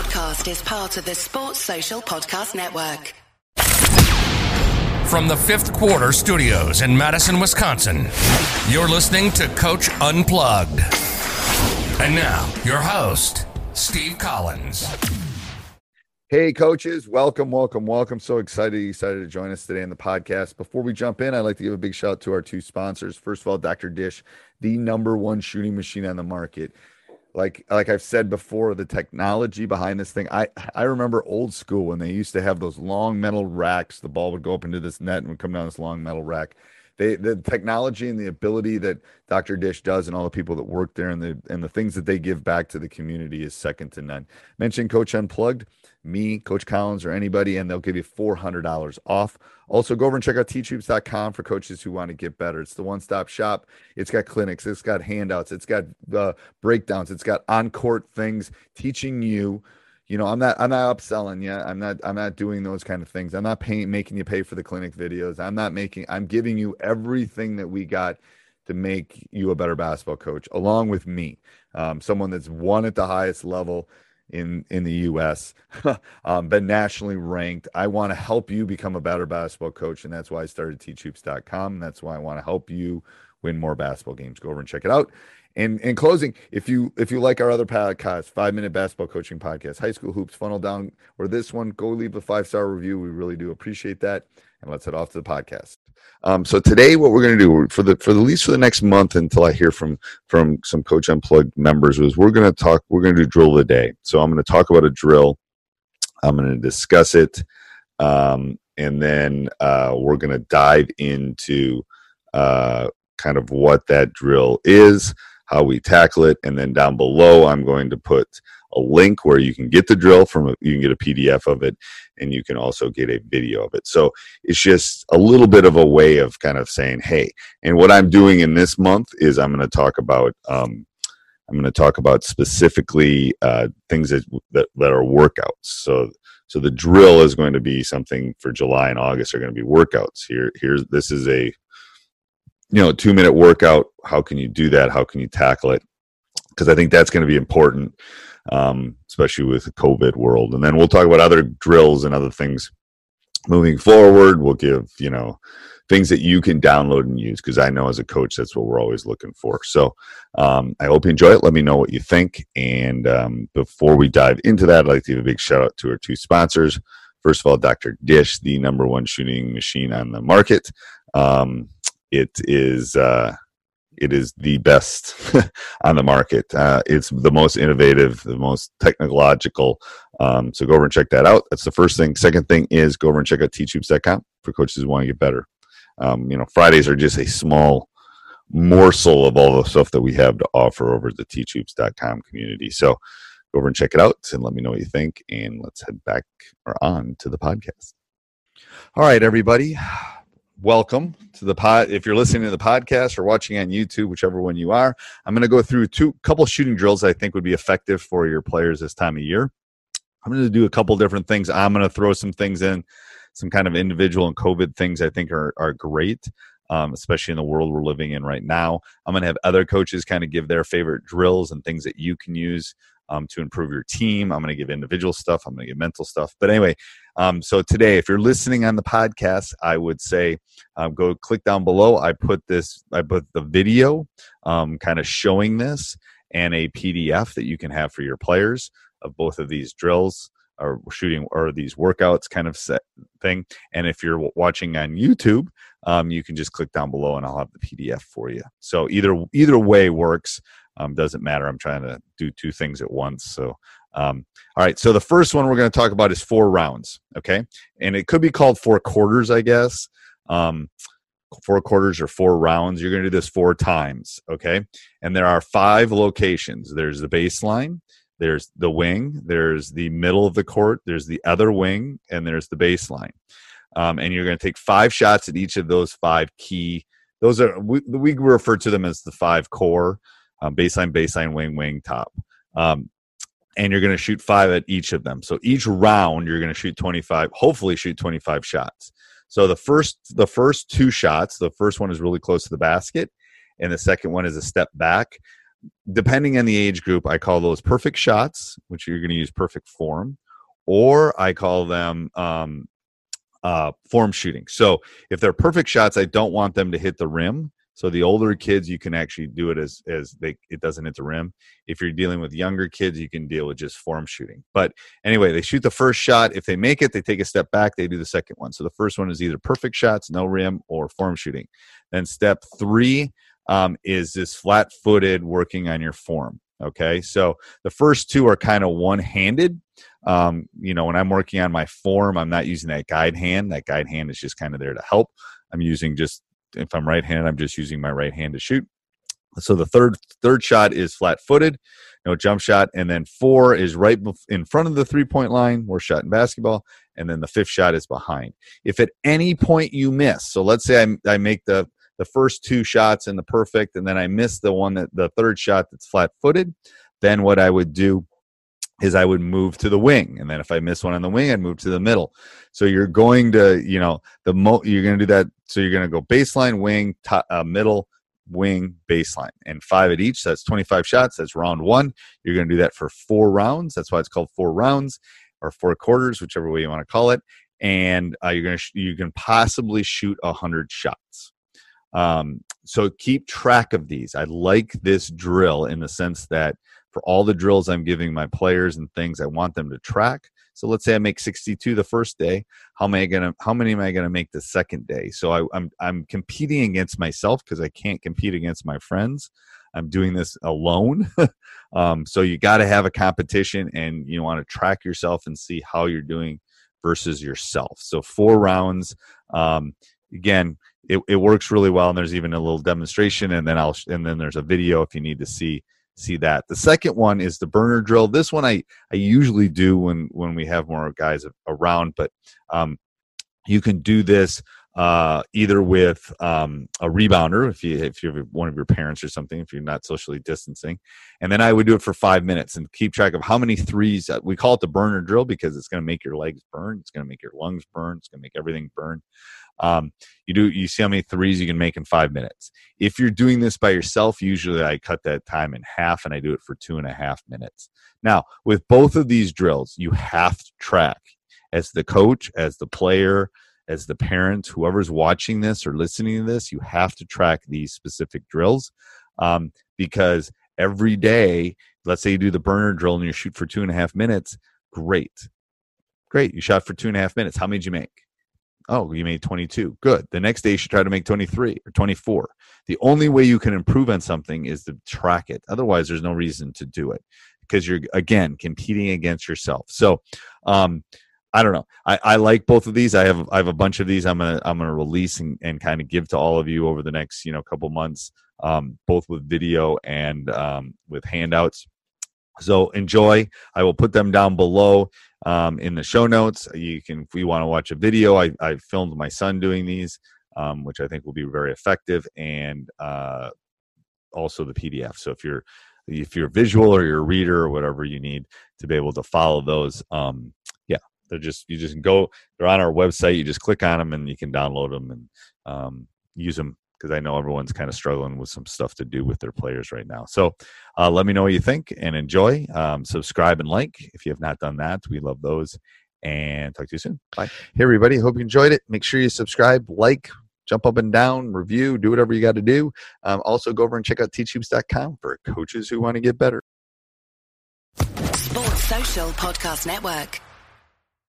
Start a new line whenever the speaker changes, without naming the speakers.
podcast is part of the Sports Social Podcast Network.
From the fifth quarter studios in Madison, Wisconsin, you're listening to Coach Unplugged. And now, your host, Steve Collins.
Hey, coaches, welcome, welcome, welcome. So excited you decided to join us today on the podcast. Before we jump in, I'd like to give a big shout out to our two sponsors. First of all, Dr. Dish, the number one shooting machine on the market like like I've said before, the technology behind this thing. I I remember old school when they used to have those long metal racks. The ball would go up into this net and would come down this long metal rack. They the technology and the ability that Dr. Dish does and all the people that work there and the and the things that they give back to the community is second to none. Mention Coach Unplugged me, Coach Collins, or anybody, and they'll give you $400 off. Also, go over and check out teachhoops.com for coaches who want to get better. It's the one stop shop. It's got clinics, it's got handouts, it's got uh, breakdowns, it's got on court things teaching you. You know, I'm not I'm not upselling you. I'm not I'm not doing those kind of things. I'm not paying making you pay for the clinic videos. I'm not making I'm giving you everything that we got to make you a better basketball coach, along with me, um, someone that's won at the highest level in in the U.S. um, been nationally ranked. I want to help you become a better basketball coach, and that's why I started teachhoops.com. And that's why I want to help you win more basketball games. Go over and check it out. And in closing, if you if you like our other podcast, five minute basketball coaching podcast, high school hoops, funnel down, or this one, go leave a five star review. We really do appreciate that. And let's head off to the podcast. Um, so today, what we're going to do for the for the least for the next month until I hear from from some Coach Unplugged members is we're going to talk. We're going to do drill of the day. So I'm going to talk about a drill. I'm going to discuss it, um, and then uh, we're going to dive into uh, kind of what that drill is, how we tackle it, and then down below, I'm going to put a link where you can get the drill from a, you can get a PDF of it and you can also get a video of it. So it's just a little bit of a way of kind of saying, hey, and what I'm doing in this month is I'm going to talk about um, I'm going to talk about specifically uh, things that, that that are workouts. So so the drill is going to be something for July and August are going to be workouts. Here here's this is a you know two minute workout. How can you do that? How can you tackle it? Because I think that's going to be important um, especially with the COVID world. And then we'll talk about other drills and other things moving forward. We'll give, you know, things that you can download and use because I know as a coach, that's what we're always looking for. So um, I hope you enjoy it. Let me know what you think. And um, before we dive into that, I'd like to give a big shout out to our two sponsors. First of all, Dr. Dish, the number one shooting machine on the market. Um, it is. Uh, it is the best on the market. Uh, it's the most innovative, the most technological. Um, so go over and check that out. That's the first thing. Second thing is go over and check out teachhoops.com for coaches who want to get better. Um, you know, Fridays are just a small morsel of all the stuff that we have to offer over the teachhoops.com community. So go over and check it out and let me know what you think. And let's head back or on to the podcast. All right, everybody welcome to the pod. If you're listening to the podcast or watching on YouTube, whichever one you are, I'm going to go through two couple shooting drills I think would be effective for your players this time of year. I'm going to do a couple different things. I'm going to throw some things in, some kind of individual and COVID things I think are are great. Um, especially in the world we're living in right now. I'm going to have other coaches kind of give their favorite drills and things that you can use um, to improve your team. I'm going to give individual stuff. I'm going to give mental stuff. But anyway, um, so today, if you're listening on the podcast, I would say um, go click down below. I put this, I put the video um, kind of showing this and a PDF that you can have for your players of both of these drills or shooting or these workouts kind of thing. And if you're watching on YouTube, um, you can just click down below and I'll have the PDF for you. So either either way works. Um, doesn't matter. I'm trying to do two things at once. So, um, all right. So the first one we're going to talk about is four rounds. Okay, and it could be called four quarters, I guess. Um, four quarters or four rounds. You're going to do this four times. Okay, and there are five locations. There's the baseline. There's the wing. There's the middle of the court. There's the other wing, and there's the baseline. Um, and you're going to take five shots at each of those five key. Those are we, we refer to them as the five core um, baseline, baseline, wing, wing, top. Um, and you're going to shoot five at each of them. So each round, you're going to shoot 25, hopefully shoot 25 shots. So the first, the first two shots, the first one is really close to the basket, and the second one is a step back. depending on the age group, I call those perfect shots, which you're going to use perfect form, or I call them um, uh, form shooting. So if they're perfect shots, I don't want them to hit the rim. So the older kids, you can actually do it as as they it doesn't hit the rim. If you're dealing with younger kids, you can deal with just form shooting. But anyway, they shoot the first shot. If they make it, they take a step back. They do the second one. So the first one is either perfect shots, no rim, or form shooting. Then step three um, is this flat-footed working on your form. Okay, so the first two are kind of one-handed. Um, you know, when I'm working on my form, I'm not using that guide hand. That guide hand is just kind of there to help. I'm using just if I'm right-handed, I'm just using my right hand to shoot. So the third third shot is flat-footed, no jump shot, and then four is right in front of the three-point line. We're shot in basketball, and then the fifth shot is behind. If at any point you miss, so let's say I, I make the the first two shots in the perfect, and then I miss the one that the third shot that's flat-footed, then what I would do is I would move to the wing, and then if I miss one on the wing, I'd move to the middle. So you're going to, you know, the mo you're going to do that. So you're going to go baseline, wing, uh, middle, wing, baseline, and five at each. So that's 25 shots. That's round one. You're going to do that for four rounds. That's why it's called four rounds or four quarters, whichever way you want to call it. And uh, you're going to you can possibly shoot a hundred shots. Um, so keep track of these. I like this drill in the sense that for all the drills I'm giving my players and things I want them to track. So let's say I make 62 the first day. How am I gonna? How many am I gonna make the second day? So I, I'm I'm competing against myself because I can't compete against my friends. I'm doing this alone. um, so you got to have a competition, and you want to track yourself and see how you're doing versus yourself. So four rounds. Um, again, it, it works really well, and there's even a little demonstration, and then I'll and then there's a video if you need to see see that. The second one is the burner drill. This one I I usually do when when we have more guys around, but um, you can do this uh, either with um, a rebounder if you if you have one of your parents or something if you're not socially distancing, and then I would do it for five minutes and keep track of how many threes. Uh, we call it the burner drill because it's going to make your legs burn, it's going to make your lungs burn, it's going to make everything burn. Um, you do you see how many threes you can make in five minutes. If you're doing this by yourself, usually I cut that time in half and I do it for two and a half minutes. Now, with both of these drills, you have to track as the coach, as the player, as the parent, whoever's watching this or listening to this, you have to track these specific drills um, because every day, let's say you do the burner drill and you shoot for two and a half minutes, great. Great. You shot for two and a half minutes. How many did you make? Oh, you made 22. Good. The next day you should try to make 23 or 24. The only way you can improve on something is to track it. Otherwise, there's no reason to do it because you're, again, competing against yourself. So, um, I don't know. I, I like both of these. I have I have a bunch of these. I'm gonna I'm gonna release and, and kind of give to all of you over the next you know couple months, um, both with video and um, with handouts. So enjoy. I will put them down below um, in the show notes. You can, if you want to watch a video, I, I filmed my son doing these, um, which I think will be very effective, and uh, also the PDF. So if you're if you're visual or you're a reader or whatever you need to be able to follow those, um, yeah, they're just you just go. They're on our website. You just click on them and you can download them and um, use them because I know everyone's kind of struggling with some stuff to do with their players right now. So uh, let me know what you think and enjoy. Um, subscribe and like if you have not done that. We love those. And talk to you soon. Bye. Hey, everybody. Hope you enjoyed it. Make sure you subscribe, like, jump up and down, review, do whatever you got to do. Um, also, go over and check out teachhoops.com for coaches who want to get better.
Sports Social Podcast Network.